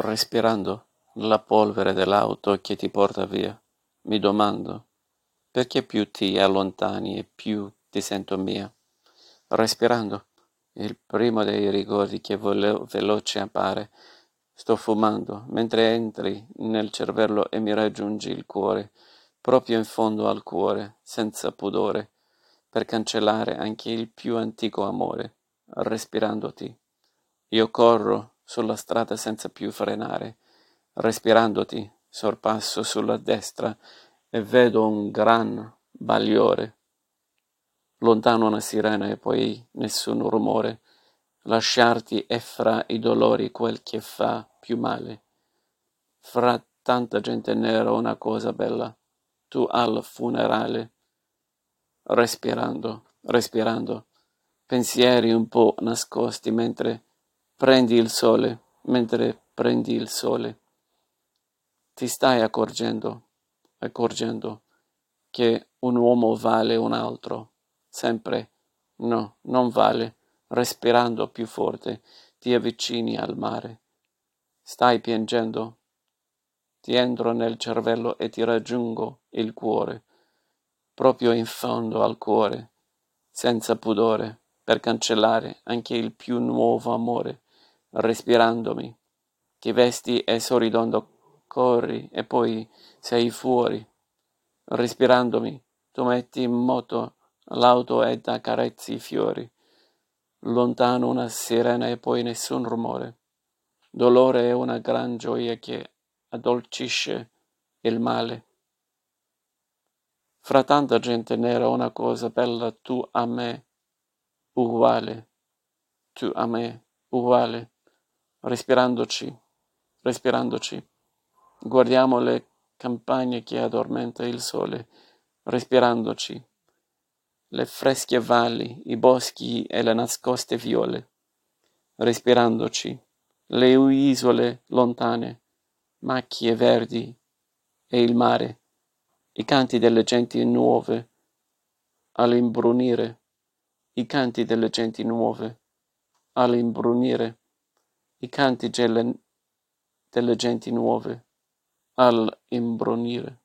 respirando la polvere dell'auto che ti porta via, mi domando perché più ti allontani e più ti sento mia. Respirando il primo dei ricordi che velo- veloce appare, sto fumando mentre entri nel cervello e mi raggiungi il cuore, proprio in fondo al cuore, senza pudore, per cancellare anche il più antico amore, respirandoti. Io corro sulla strada senza più frenare, respirandoti, sorpasso sulla destra e vedo un gran bagliore. Lontano una sirena e poi nessun rumore, lasciarti è fra i dolori quel che fa più male. Fra tanta gente nera una cosa bella, tu al funerale, respirando, respirando, pensieri un po' nascosti mentre prendi il sole, mentre prendi il sole. Ti stai accorgendo, accorgendo che un uomo vale un altro, sempre, no, non vale, respirando più forte, ti avvicini al mare. Stai piangendo? Ti entro nel cervello e ti raggiungo il cuore, proprio in fondo al cuore, senza pudore, per cancellare anche il più nuovo amore, respirandomi. Ti vesti e sorridendo corri e poi sei fuori. Respirandomi, tu metti in moto l'auto ed accarezzi i fiori. Lontano una sirena e poi nessun rumore. Dolore è una gran gioia che addolcisce il male. Fra tanta gente nera una cosa bella, tu a me uguale, tu a me uguale, respirandoci, respirandoci. Guardiamo le campagne che addormenta il sole, respirandoci, le fresche valli, i boschi e le nascoste viole, respirandoci. Le isole lontane, macchie verdi e il mare, i canti delle genti nuove all'imbrunire, i canti delle genti nuove all'imbrunire, i canti delle, genti nuove all'imbrunire.